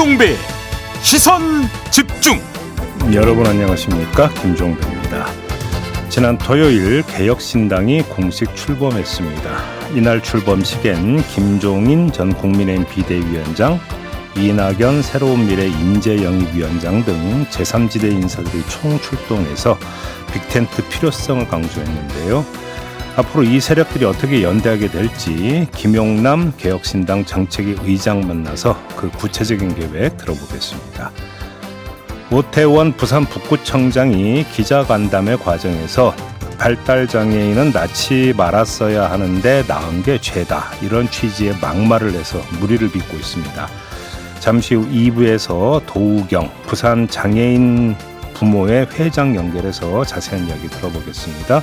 김종배 시선 집중 여러분 안녕하십니까 김종배입니다. 지난 토요일 개혁신당이 공식 출범했습니다. 이날 출범식엔 김종인 전 국민의힘 비대위원장, 이낙연 새로운 미래 인재영입위원장 등 제3지대 인사들이 총출동해서 빅텐트 필요성을 강조했는데요. 앞으로 이 세력들이 어떻게 연대하게 될지 김용남 개혁신당 정책위 의장 만나서 그 구체적인 계획 들어보겠습니다. 오태원 부산 북구청장이 기자간담회 과정에서 발달 장애인은 낳지 말았어야 하는데 낳은 게 죄다 이런 취지의 막말을 해서 무리를 빚고 있습니다. 잠시 후 2부에서 도우경 부산 장애인 부모의 회장 연결해서 자세한 이야기 들어보겠습니다.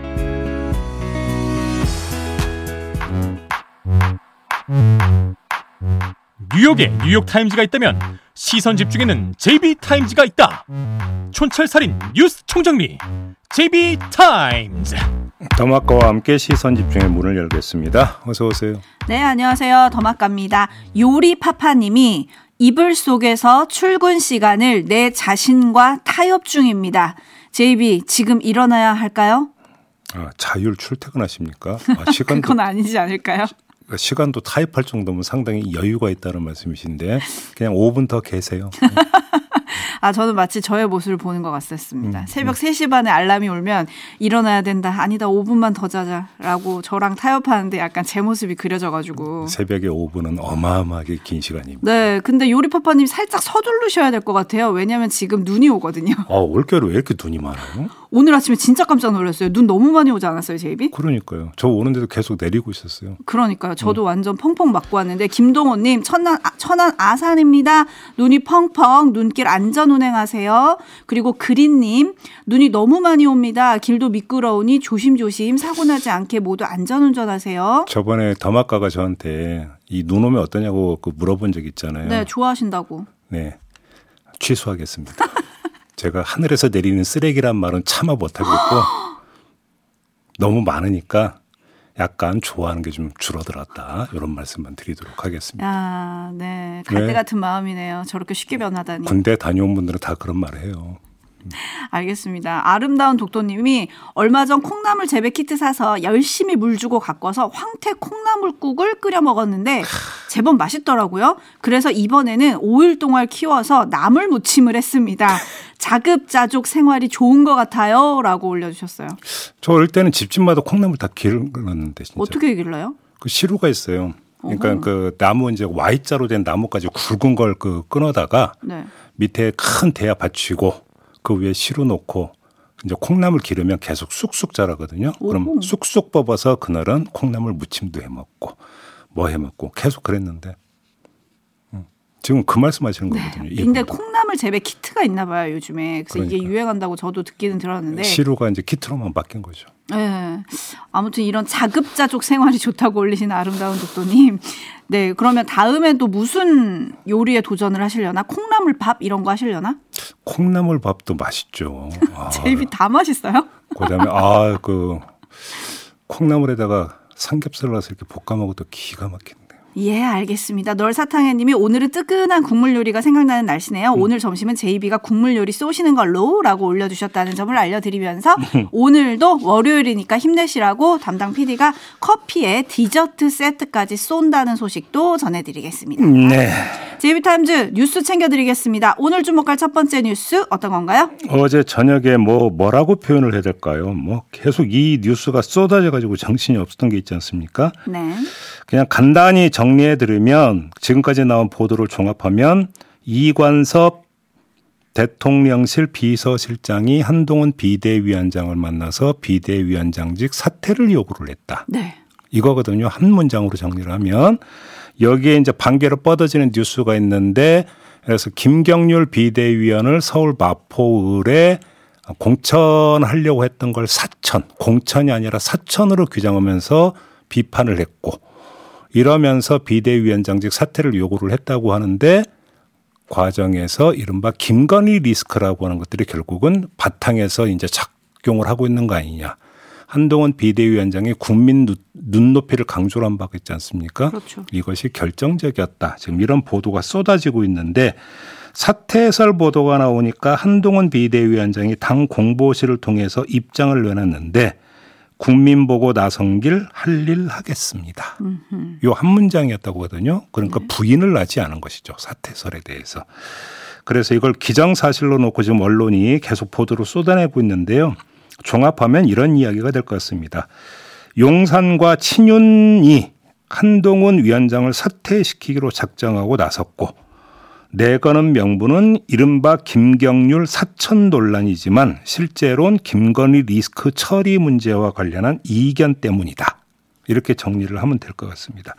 뉴욕에 뉴욕타임즈가 있다면 시선 집중에는 JB타임즈가 있다 촌철살인 뉴스 총정리 JB타임즈 더마카와 함께 시선 집중의 문을 열겠습니다. 어서 오세요. 네, 안녕하세요. 더마카입니다. 요리파파님이 이불 속에서 출근 시간을 내 자신과 타협 중입니다. JB, 지금 일어나야 할까요? 아, 자율 출퇴근하십니까? 아, 시간도, 그건 아니지 않을까요? 시간도 타입할 정도면 상당히 여유가 있다는 말씀이신데 그냥 5분 더 계세요. 아, 저는 마치 저의 모습을 보는 것 같았습니다. 음, 새벽 음. 3시 반에 알람이 울면 일어나야 된다. 아니다. 5분만 더 자자라고 저랑 타협하는데 약간 제 모습이 그려져가지고. 새벽에 5분은 어마어마하게 긴 시간입니다. 네. 근데 요리파파님 살짝 서두르셔야 될 것 같아요. 왜냐면 지금 눈이 오거든요. 아, 올겨울 왜 이렇게 눈이 많아요? 오늘 아침에 진짜 깜짝 놀랐어요. 눈 너무 많이 오지 않았어요, 제이비? 그러니까요. 저 오는데도 계속 내리고 있었어요. 그러니까요. 저도 음. 완전 펑펑 맞고 왔는데 김동호님 천안 아, 천안 아산입니다. 눈이 펑펑 눈길 안전 운행하세요. 그리고 그린님 눈이 너무 많이 옵니다. 길도 미끄러우니 조심조심 사고 나지 않게 모두 안전 운전하세요. 저번에 더마카가 저한테 이 눈 오면 어떠냐고 그 물어본 적 있잖아요. 네, 좋아하신다고. 네, 취소하겠습니다. 제가 하늘에서 내리는 쓰레기란 말은 참아 못하겠고 너무 많으니까 약간 좋아하는 게 좀 줄어들었다 이런 말씀만 드리도록 하겠습니다. 아, 네, 갈대 네. 같은 마음이네요. 저렇게 쉽게 변하다니. 군대 다녀온 분들은 다 그런 말을 해요. 알겠습니다. 아름다운 독도님이 얼마 전 콩나물 재배 키트 사서 열심히 물 주고 와서 황태 콩나물국을 끓여 먹었는데 제법 맛있더라고요. 그래서 이번에는 5일 동안 키워서 나물 무침을 했습니다. 자급자족 생활이 좋은 것 같아요. 라고 올려주셨어요. 저 어릴 때는 집집마다 콩나물 다 길렀는데 진짜. 어떻게 길러요? 그 시루가 있어요. 그러니까 어허. 그 나무 이제 Y자로 된 나무까지 굵은 걸 그 끊어다가 네. 밑에 큰 대야 받치고 그 위에 시루 놓고 이제 콩나물 기르면 계속 쑥쑥 자라거든요. 그럼 오호. 쑥쑥 뽑아서 그날은 콩나물 무침도 해 먹고 뭐 해 먹고 계속 그랬는데 지금 그 말씀하시는 네. 거거든요. 근데 콩나물 재배 키트가 있나 봐요 요즘에. 그래서 그러니까. 이게 유행한다고 저도 듣기는 들었는데. 시루가 이제 키트로만 바뀐 거죠. 네. 아무튼 이런 자급자족 생활이 좋다고 올리시는 아름다운 독도님. 네. 그러면 다음엔 또 무슨 요리에 도전을 하시려나? 콩나물 밥 이런 거 하시려나? 콩나물 밥도 맛있죠. 아, 제 입이 다 맛있어요? 그다음에 아그 콩나물에다가 삼겹살 넣어서 이렇게 볶아 먹어도 기가 막힌. 예, 알겠습니다. 널사탕해 님이 오늘은 뜨끈한 국물 요리가 생각나는 날씨네요. 음. 오늘 점심은 JB가 국물 요리 쏘시는 걸로 라고 올려주셨다는 점을 알려드리면서 오늘도 월요일이니까 힘내시라고 담당 PD가 커피에 디저트 세트까지 쏜다는 소식도 전해드리겠습니다. 네. JB TIMES 뉴스 챙겨드리겠습니다. 오늘 주목할 첫 번째 뉴스 어떤 건가요? 어제 저녁에 뭐 뭐라고 표현을 해야 될까요? 뭐 계속 이 뉴스가 쏟아져 가지고 정신이 없었던 게 있지 않습니까? 네. 그냥 간단히 정리해 드리면 지금까지 나온 보도를 종합하면 이관섭 대통령실 비서실장이 한동훈 비대위원장을 만나서 비대위원장직 사퇴를 요구를 했다. 네. 이거거든요. 한 문장으로 정리를 하면 여기에 이제 반개로 뻗어지는 뉴스가 있는데 그래서 김경률 비대위원을 서울 마포을에 공천하려고 했던 걸 사천, 공천이 아니라 사천으로 규정하면서 비판을 했고 이러면서 비대위원장직 사퇴를 요구를 했다고 하는데 과정에서 이른바 김건희 리스크라고 하는 것들이 결국은 바탕에서 이제 작용을 하고 있는 거 아니냐. 한동훈 비대위원장이 국민 눈높이를 강조를 한 바가 있지 않습니까? 그렇죠. 이것이 결정적이었다. 지금 이런 보도가 쏟아지고 있는데 사퇴 해설 보도가 나오니까 한동훈 비대위원장이 당 공보실을 통해서 입장을 내놨는데 국민 보고 나선 길할 일 하겠습니다. 요 한 문장이었다고 하거든요. 그러니까 네. 부인을 하지 않은 것이죠. 사퇴설에 대해서. 그래서 이걸 기정사실로 놓고 지금 언론이 계속 보도를 쏟아내고 있는데요. 종합하면 이런 이야기가 될 것 같습니다. 용산과 친윤이 한동훈 위원장을 사퇴시키기로 작정하고 나섰고 내거는 명분은 이른바 김경률 사천 논란이지만 실제로는 김건희 리스크 처리 문제와 관련한 이견 때문이다. 이렇게 정리를 하면 될 것 같습니다.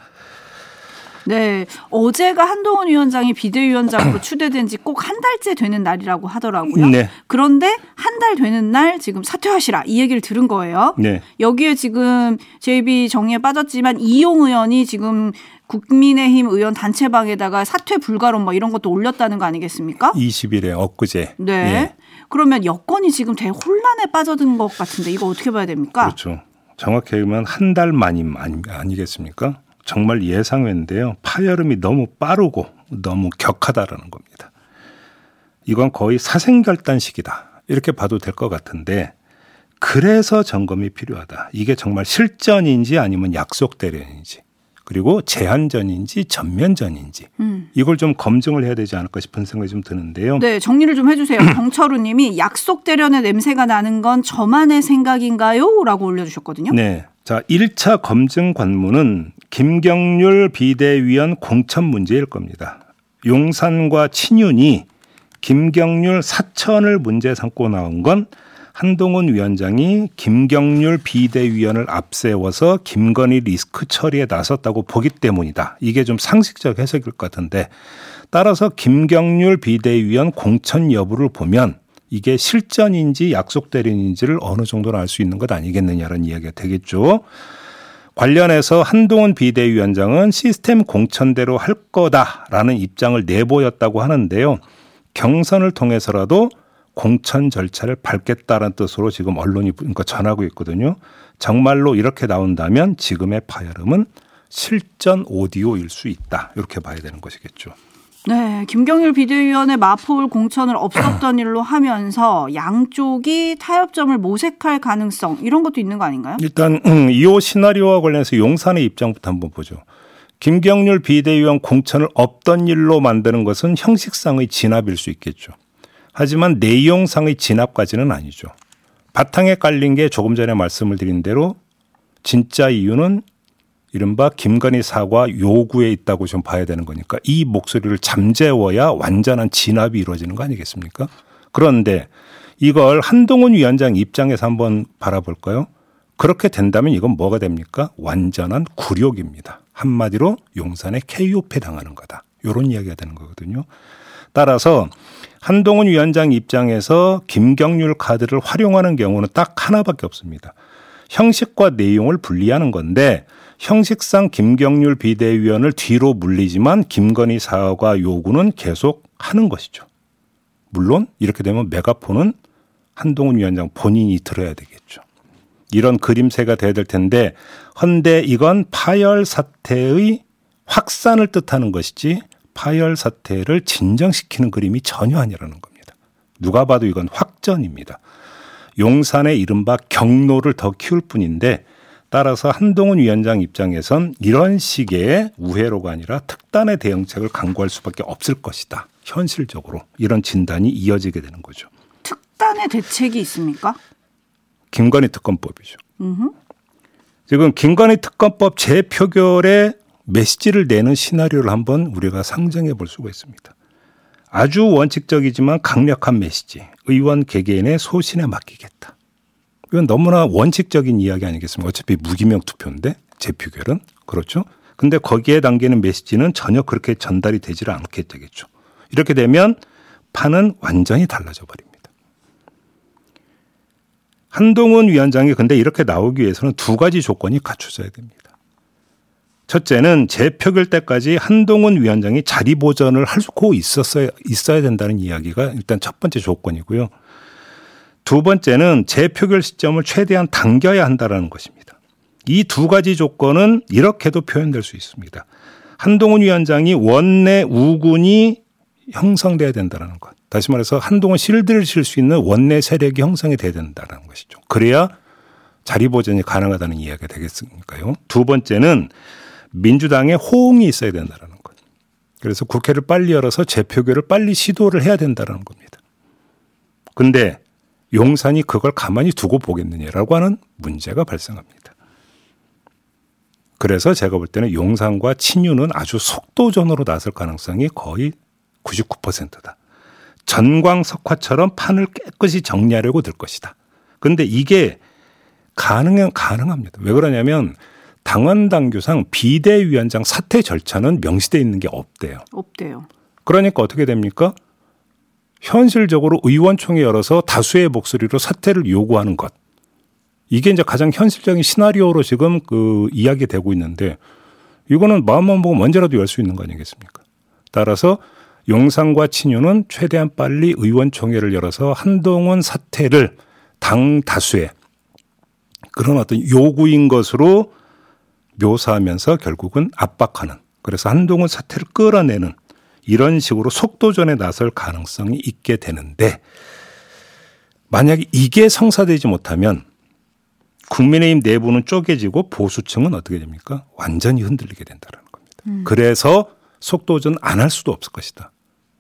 네. 어제가 한동훈 위원장이 비대위원장으로 추대된 지 꼭 한 달째 되는 날이라고 하더라고요. 네. 그런데 한 달 되는 날 지금 사퇴하시라 이 얘기를 들은 거예요. 네. 여기에 지금 JB 정리에 빠졌지만 이용 의원이 지금 국민의힘 의원 단체방에다가 사퇴 불가론 뭐 이런 것도 올렸다는 거 아니겠습니까? 20일에 엊그제. 네. 예. 그러면 여건이 지금 대혼란에 빠져든 것 같은데 이거 어떻게 봐야 됩니까? 그렇죠. 정확히 얘기하면 한 달 만임 아니, 겠습니까 정말 예상외인데요. 파열음이 너무 빠르고 너무 격하다라는 겁니다. 이건 거의 사생결단식이다. 이렇게 봐도 될 것 같은데 그래서 점검이 필요하다. 이게 정말 실전인지 아니면 약속 대련인지 그리고 제한전인지 전면전인지 음. 이걸 좀 검증을 해야 되지 않을까 싶은 생각이 좀 드는데요. 네, 정리를 좀 해주세요. 정철우 님이 약속 대련의 냄새가 나는 건 저만의 생각인가요? 라고 올려주셨거든요. 네. 자, 1차 검증 관문은 김경률 비대위원 공천 문제일 겁니다. 용산과 친윤이 김경률 사천을 문제 삼고 나온 건 한동훈 위원장이 김경률 비대위원을 앞세워서 김건희 리스크 처리에 나섰다고 보기 때문이다. 이게 좀 상식적 해석일 것 같은데 따라서 김경률 비대위원 공천 여부를 보면 이게 실전인지 약속 대련인지를 어느 정도는 알 수 있는 것 아니겠느냐라는 이야기가 되겠죠. 관련해서 한동훈 비대위원장은 시스템 공천대로 할 거다라는 입장을 내보였다고 하는데요. 경선을 통해서라도 공천 절차를 밟겠다는 뜻으로 지금 언론이 그러니까 전하고 있거든요. 정말로 이렇게 나온다면 지금의 파열음은 실전 오디오일 수 있다. 이렇게 봐야 되는 것이겠죠. 네, 김경일 비대위원의 마포울 공천을 없었던 일로 하면서 양쪽이 타협점을 모색할 가능성 이런 것도 있는 거 아닌가요? 일단 음, 이호 시나리오와 관련해서 용산의 입장부터 한번 보죠. 김경률 비대위원 공천을 없던 일로 만드는 것은 형식상의 진압일 수 있겠죠. 하지만 내용상의 진압까지는 아니죠. 바탕에 깔린 게 조금 전에 말씀을 드린 대로 진짜 이유는 이른바 김건희 사과 요구에 있다고 좀 봐야 되는 거니까 이 목소리를 잠재워야 완전한 진압이 이루어지는 거 아니겠습니까? 그런데 이걸 한동훈 위원장 입장에서 한번 바라볼까요? 그렇게 된다면 이건 뭐가 됩니까? 완전한 굴욕입니다. 한마디로 용산에 KO패 당하는 거다. 요런 이야기가 되는 거거든요. 따라서 한동훈 위원장 입장에서 김경률 카드를 활용하는 경우는 딱 하나밖에 없습니다. 형식과 내용을 분리하는 건데 형식상 김경률 비대위원을 뒤로 물리지만 김건희 사과 요구는 계속 하는 것이죠. 물론 이렇게 되면 메가폰은 한동훈 위원장 본인이 들어야 되겠죠. 이런 그림새가 돼야 될 텐데 헌데 이건 파열 사태의 확산을 뜻하는 것이지 파열 사태를 진정시키는 그림이 전혀 아니라는 겁니다. 누가 봐도 이건 확전입니다. 용산의 이른바 경로를 더 키울 뿐인데 따라서 한동훈 위원장 입장에선 이런 식의 우회로가 아니라 특단의 대응책을 강구할 수밖에 없을 것이다. 현실적으로 이런 진단이 이어지게 되는 거죠. 특단의 대책이 있습니까? 김건희 특검법이죠. 음흠. 지금 김건희 특검법 재표결에 메시지를 내는 시나리오를 한번 우리가 상정해 볼 수가 있습니다. 아주 원칙적이지만 강력한 메시지. 의원 개개인의 소신에 맡기겠다. 이건 너무나 원칙적인 이야기 아니겠습니까? 어차피 무기명 투표인데 재표결은 그렇죠. 근데 거기에 담기는 메시지는 전혀 그렇게 전달이 되지를 않게 되겠죠. 이렇게 되면 판은 완전히 달라져 버립니다. 한동훈 위원장이 근데 이렇게 나오기 위해서는 두 가지 조건이 갖춰져야 됩니다. 첫째는 재표결 때까지 한동훈 위원장이 자리 보전을 할 수 있었어야 있어야 된다는 이야기가 일단 첫 번째 조건이고요. 두 번째는 재표결 시점을 최대한 당겨야 한다라는 것입니다. 이 두 가지 조건은 이렇게도 표현될 수 있습니다. 한동훈 위원장이 원내 우군이 형성돼야 된다는 것. 다시 말해서 한동훈 실드를 칠 수 있는 원내 세력이 형성이 돼야 된다는 것이죠. 그래야 자리 보전이 가능하다는 이야기가 되겠습니까요? 두 번째는 민주당의 호응이 있어야 된다는 것. 그래서 국회를 빨리 열어서 재표결을 빨리 시도를 해야 된다는 겁니다. 근데 용산이 그걸 가만히 두고 보겠느냐라고 하는 문제가 발생합니다. 그래서 제가 볼 때는 용산과 친유는 아주 속도전으로 나설 가능성이 거의 99%다. 전광석화처럼 판을 깨끗이 정리하려고 들 것이다. 근데 이게 가능은 가능합니다. 왜 그러냐면 당원 당규상 비대위원장 사퇴 절차는 명시돼 있는 게 없대요. 없대요. 그러니까 어떻게 됩니까? 현실적으로 의원총회 열어서 다수의 목소리로 사퇴를 요구하는 것. 이게 이제 가장 현실적인 시나리오로 지금 그 이야기되고 있는데 이거는 마음만 보고 언제라도 열 수 있는 거 아니겠습니까? 따라서 용산과 친유는 최대한 빨리 의원총회를 열어서 한동훈 사퇴를 당 다수의 그런 어떤 요구인 것으로 묘사하면서 결국은 압박하는 그래서 한동훈 사태를 끌어내는 이런 식으로 속도전에 나설 가능성이 있게 되는데 만약에 이게 성사되지 못하면 국민의힘 내부는 쪼개지고 보수층은 어떻게 됩니까? 완전히 흔들리게 된다는 겁니다. 음. 그래서 속도전 안 할 수도 없을 것이다.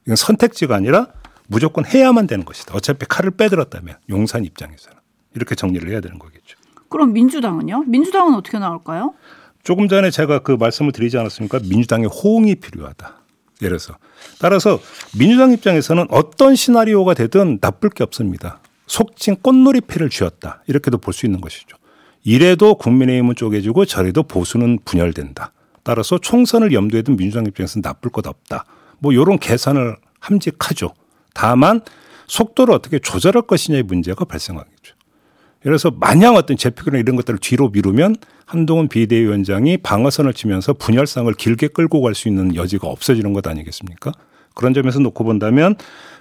이건 선택지가 아니라 무조건 해야만 되는 것이다. 어차피 칼을 빼들었다면 용산 입장에서는 이렇게 정리를 해야 되는 거겠죠. 그럼 민주당은요? 민주당은 어떻게 나올까요? 조금 전에 제가 그 말씀을 드리지 않았습니까? 민주당의 호응이 필요하다. 예를 들어서. 따라서 민주당 입장에서는 어떤 시나리오가 되든 나쁠 게 없습니다. 속칭 꽃놀이패를 쥐었다. 이렇게도 볼 수 있는 것이죠. 이래도 국민의힘은 쪼개지고 저래도 보수는 분열된다. 따라서 총선을 염두에 둔 민주당 입장에서는 나쁠 것 없다. 뭐 이런 계산을 함직하죠. 다만 속도를 어떻게 조절할 것이냐의 문제가 발생하겠죠. 들어서 마냥 어떤 재표결이나 이런 것들을 뒤로 미루면 한동훈 비대위원장이 방어선을 치면서 분열상을 길게 끌고 갈 수 있는 여지가 없어지는 것 아니겠습니까? 그런 점에서 놓고 본다면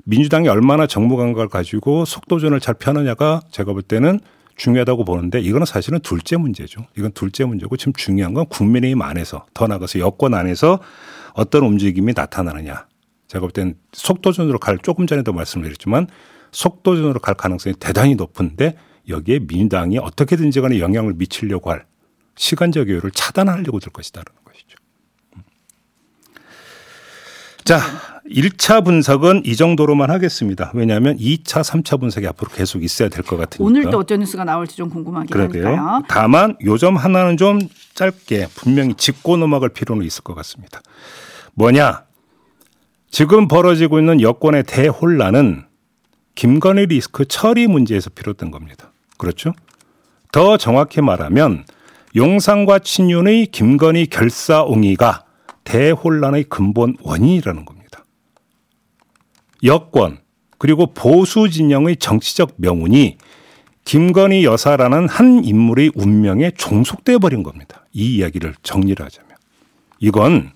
민주당이 얼마나 정무 감각을 가지고 속도전을 잘 펴느냐가 제가 볼 때는 중요하다고 보는데 이거는 사실은 둘째 문제죠. 이건 둘째 문제고 지금 중요한 건 국민의힘 안에서 더 나가서 여권 안에서 어떤 움직임이 나타나느냐. 제가 볼 때는 속도전으로 갈 조금 전에도 말씀드렸지만 속도전으로 갈 가능성이 대단히 높은데 여기에 민주당이 어떻게든지 간에 영향을 미치려고 할 시간적 여유를 차단하려고 들 것이다라는 것이죠. 음. 자, 1차 분석은 이 정도로만 하겠습니다. 왜냐하면 2차, 3차 분석이 앞으로 계속 있어야 될 것 같으니까. 오늘 또 어떤 뉴스가 나올지 좀 궁금하긴 그러게요. 하니까요. 다만 요점 하나는 좀 짧게 분명히 짚고 넘어갈 필요는 있을 것 같습니다. 뭐냐? 지금 벌어지고 있는 여권의 대혼란은 김건희 리스크 처리 문제에서 비롯된 겁니다. 그렇죠? 더 정확히 말하면 용산과 친윤의 김건희 결사옹이가 대혼란의 근본 원인이라는 겁니다. 여권 그리고 보수 진영의 정치적 명운이 김건희 여사라는 한 인물의 운명에 종속돼 버린 겁니다. 이 이야기를 정리를 하자면 이건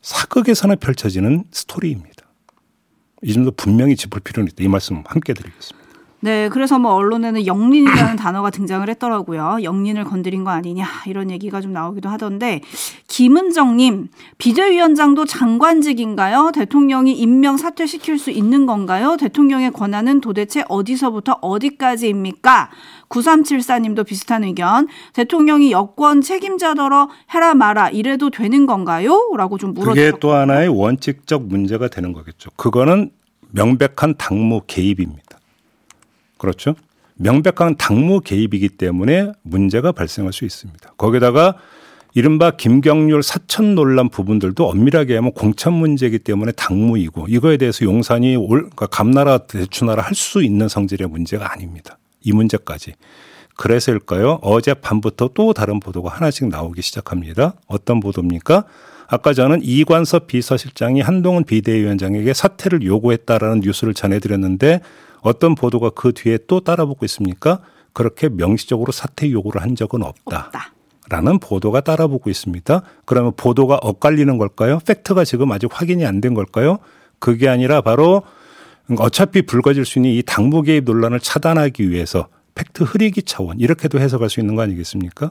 사극에서나 펼쳐지는 스토리입니다. 이 점도 분명히 짚을 필요는 있다. 이 말씀 함께 드리겠습니다. 네, 그래서 뭐 언론에는 영린이라는 단어가 등장을 했더라고요. 영린을 건드린 거 아니냐 이런 얘기가 좀 나오기도 하던데 김은정님 비대위원장도 장관직인가요? 대통령이 임명 사퇴시킬 수 있는 건가요? 대통령의 권한은 도대체 어디서부터 어디까지입니까? 9374님도 비슷한 의견. 대통령이 여권 책임자더러 해라 마라 이래도 되는 건가요? 라고 좀 물어주셨고. 그게 또 하나의 원칙적 문제가 되는 거겠죠. 그거는 명백한 당무 개입입니다. 그렇죠? 명백한 당무 개입이기 때문에 문제가 발생할 수 있습니다. 거기다가 이른바 김경률 사천 논란 부분들도 엄밀하게 하면 공천 문제이기 때문에 당무이고 이거에 대해서 용산이 올 그러니까 감나라 대추나라 할 수 있는 성질의 문제가 아닙니다. 이 문제까지. 그래서일까요? 어젯밤부터 또 다른 보도가 하나씩 나오기 시작합니다. 어떤 보도입니까? 아까 저는 이관섭 비서실장이 한동훈 비대위원장에게 사퇴를 요구했다라는 뉴스를 전해드렸는데 어떤 보도가 그 뒤에 또 따라붙고 있습니까? 그렇게 명시적으로 사퇴 요구를 한 적은 없다. 없다. 라는 보도가 따라붙고 있습니다. 그러면 보도가 엇갈리는 걸까요? 팩트가 지금 아직 확인이 안 된 걸까요? 그게 아니라 바로 어차피 불거질 수 있는 이 당무 개입 논란을 차단하기 위해서 팩트 흐리기 차원 이렇게도 해석할 수 있는 거 아니겠습니까?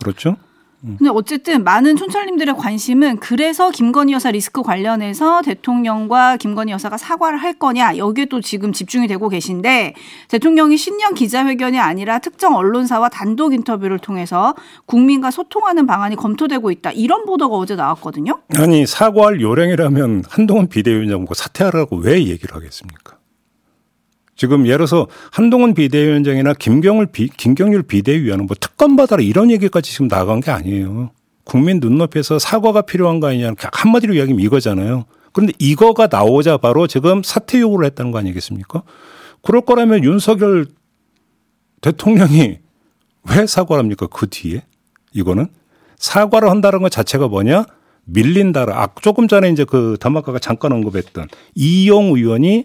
그렇죠? 음. 근데 어쨌든 많은 촌철님들의 관심은 그래서 김건희 여사 리스크 관련해서 대통령과 김건희 여사가 사과를 할 거냐 여기에 또 지금 집중이 되고 계신데 대통령이 신년 기자회견이 아니라 특정 언론사와 단독 인터뷰를 통해서 국민과 소통하는 방안이 검토되고 있다 이런 보도가 어제 나왔거든요. 아니 사과할 요령이라면 한동훈 비대위원장 보 사퇴하라고 왜 얘기를 하겠습니까? 지금 예를 들어서 한동훈 비대위원장이나 김경을 비, 김경률 비대위원은 뭐 특검 받아라 이런 얘기까지 지금 나간 게 아니에요. 국민 눈높이에서 사과가 필요한 거 아니냐 한마디로 이야기하면 이거잖아요. 그런데 이거가 나오자 바로 지금 사퇴 요구를 했다는 거 아니겠습니까? 그럴 거라면 윤석열 대통령이 왜 사과를 합니까? 그 뒤에 이거는 사과를 한다는 것 자체가 뭐냐? 밀린다라. 아, 조금 전에 이제 그 담화가가 잠깐 언급했던 이용 의원이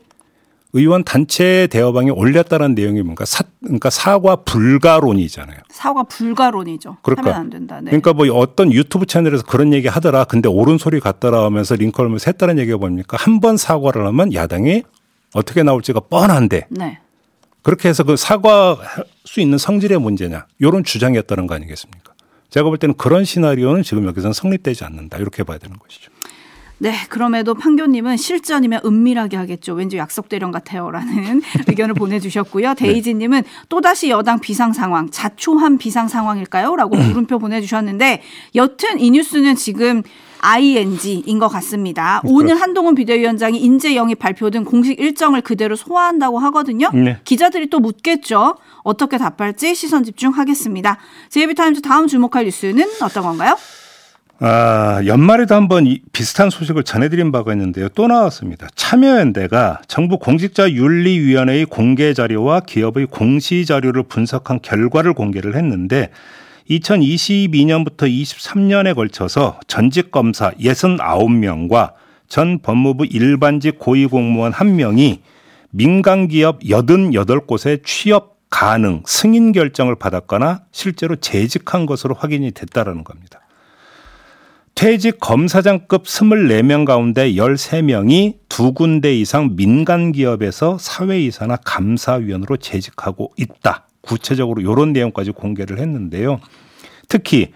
의원 단체 대화방에 올렸다는 내용이 뭔가 사, 그러니까 사과 불가론이잖아요. 사과 불가론이죠. 그러니까, 하면 안 된다. 네. 그러니까 뭐 어떤 유튜브 채널에서 그런 얘기 하더라. 근데 옳은 소리 같더라 하면서 링컨을 했다는 얘기가 뭡니까? 한 번 사과를 하면 야당이 어떻게 나올지가 뻔한데. 네. 그렇게 해서 그 사과할 수 있는 성질의 문제냐. 이런 주장이었다는 거 아니겠습니까? 제가 볼 때는 그런 시나리오는 지금 여기서는 성립되지 않는다. 이렇게 봐야 되는 것이죠. 네, 그럼에도 판교님은 실전이면 은밀하게 하겠죠. 왠지 약속 대령 같아요라는 의견을 보내주셨고요. 네. 데이지님은 또다시 여당 비상 상황, 자초한 비상 상황일까요?라고 음. 물음표 보내주셨는데 여튼 이 뉴스는 지금 ING인 것 같습니다. 네, 오늘 한동훈 비대위원장이 인재 영입 발표 등 공식 일정을 그대로 소화한다고 하거든요. 네. 기자들이 또 묻겠죠. 어떻게 답할지 시선 집중하겠습니다. 제이비타임즈 다음 주목할 뉴스는 어떤 건가요? 아, 연말에도 한번 비슷한 소식을 전해드린 바가 있는데요. 또 나왔습니다. 참여연대가 정부 공직자윤리위원회의 공개 자료와 기업의 공시 자료를 분석한 결과를 공개를 했는데 2022년부터 23년에 걸쳐서 전직 검사 69명과 전 법무부 일반직 고위공무원 1명이 민간 기업 88곳에 취업 가능 승인 결정을 받았거나 실제로 재직한 것으로 확인이 됐다라는 겁니다. 퇴직 검사장급 24명 가운데 13명이 두 군데 이상 민간 기업에서 사회이사나 감사위원으로 재직하고 있다. 구체적으로 이런 내용까지 공개를 했는데요. 특히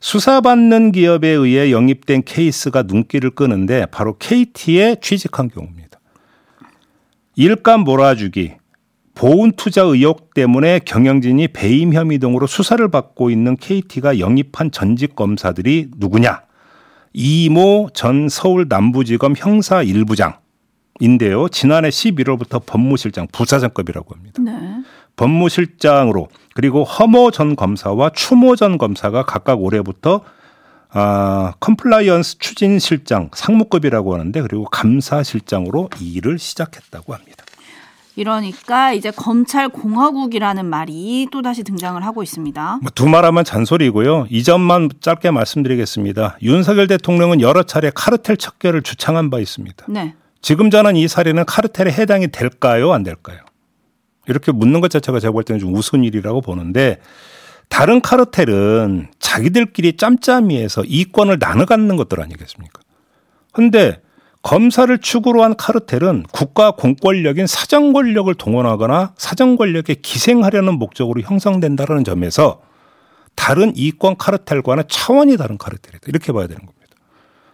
수사받는 기업에 의해 영입된 케이스가 눈길을 끄는데 바로 KT에 취직한 경우입니다. 일감 몰아주기, 보훈 투자 의혹 때문에 경영진이 배임 혐의 등으로 수사를 받고 있는 KT가 영입한 전직 검사들이 누구냐? 이모 전 서울 남부지검 형사 1부장인데요. 지난해 11월부터 법무실장 부사장급이라고 합니다. 네. 법무실장으로 그리고 허모 전 검사와 추모 전 검사가 각각 올해부터 아, compliance 추진실장 상무급이라고 하는데 그리고 감사실장으로 일을 시작했다고 합니다. 이러니까 이제 검찰 공화국이라는 말이 또 다시 등장을 하고 있습니다. 뭐 두말하면 잔소리고요. 이 점만 짧게 말씀드리겠습니다. 윤석열 대통령은 여러 차례 카르텔 척결을 주창한 바 있습니다. 네. 지금 저는 이 사례는 카르텔에 해당이 될까요, 안 될까요? 이렇게 묻는 것 자체가 제가 볼 때는 좀 우스운 일이라고 보는데 다른 카르텔은 자기들끼리 짬짬이해서 이권을 나눠 갖는 것들 아니겠습니까? 근데 검사를 축으로 한 카르텔은 국가 공권력인 사정 권력을 동원하거나 사정 권력에 기생하려는 목적으로 형성된다는 점에서 다른 이권 카르텔과는 차원이 다른 카르텔이다. 이렇게 봐야 되는 겁니다.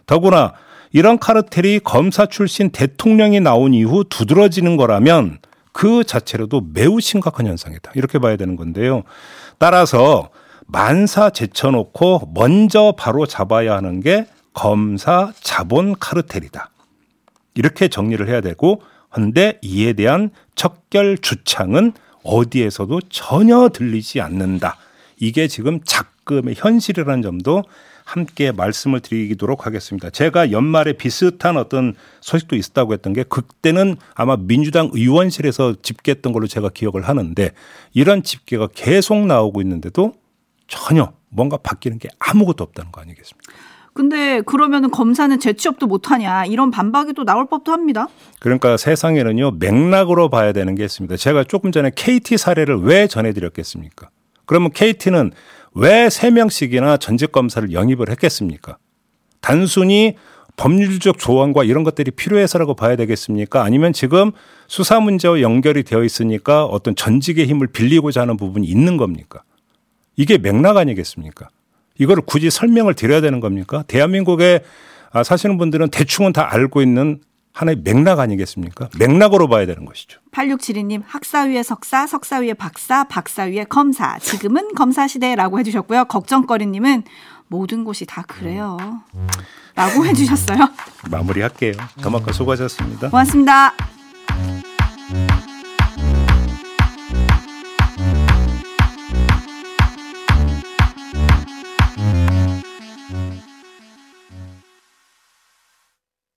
더구나 이런 카르텔이 검사 출신 대통령이 나온 이후 두드러지는 거라면 그 자체로도 매우 심각한 현상이다. 이렇게 봐야 되는 건데요. 따라서 만사 제쳐놓고 먼저 바로 잡아야 하는 게 검사 자본 카르텔이다. 이렇게 정리를 해야 되고 헌데 이에 대한 척결 주창은 어디에서도 전혀 들리지 않는다. 이게 지금 작금의 현실이라는 점도 함께 말씀을 드리도록 하겠습니다. 제가 연말에 비슷한 어떤 소식도 있었다고 했던 게 그때는 아마 민주당 의원실에서 집계했던 걸로 제가 기억을 하는데 이런 집계가 계속 나오고 있는데도 전혀 뭔가 바뀌는 게 아무것도 없다는 거 아니겠습니까? 근데 그러면은 검사는 재취업도 못하냐 이런 반박이 또 나올 법도 합니다. 그러니까 세상에는요 맥락으로 봐야 되는 게 있습니다. 제가 조금 전에 KT 사례를 왜 전해드렸겠습니까? 그러면 KT는 왜 3명씩이나 전직 검사를 영입을 했겠습니까? 단순히 법률적 조항과 이런 것들이 필요해서라고 봐야 되겠습니까? 아니면 지금 수사 문제와 연결이 되어 있으니까 어떤 전직의 힘을 빌리고자 하는 부분이 있는 겁니까? 이게 맥락 아니겠습니까? 이거를 굳이 설명을 드려야 되는 겁니까? 대한민국에 아, 사시는 분들은 대충은 다 알고 있는 하나의 맥락 아니겠습니까? 맥락으로 봐야 되는 것이죠. 8672님, 학사 위에 석사, 석사 위에 박사, 박사 위에 검사. 지금은 검사 시대라고 해주셨고요. 걱정거리님은 모든 곳이 다 그래요. 라고 해주셨어요. 마무리할게요. 더마카 수고하셨습니다. 고맙습니다.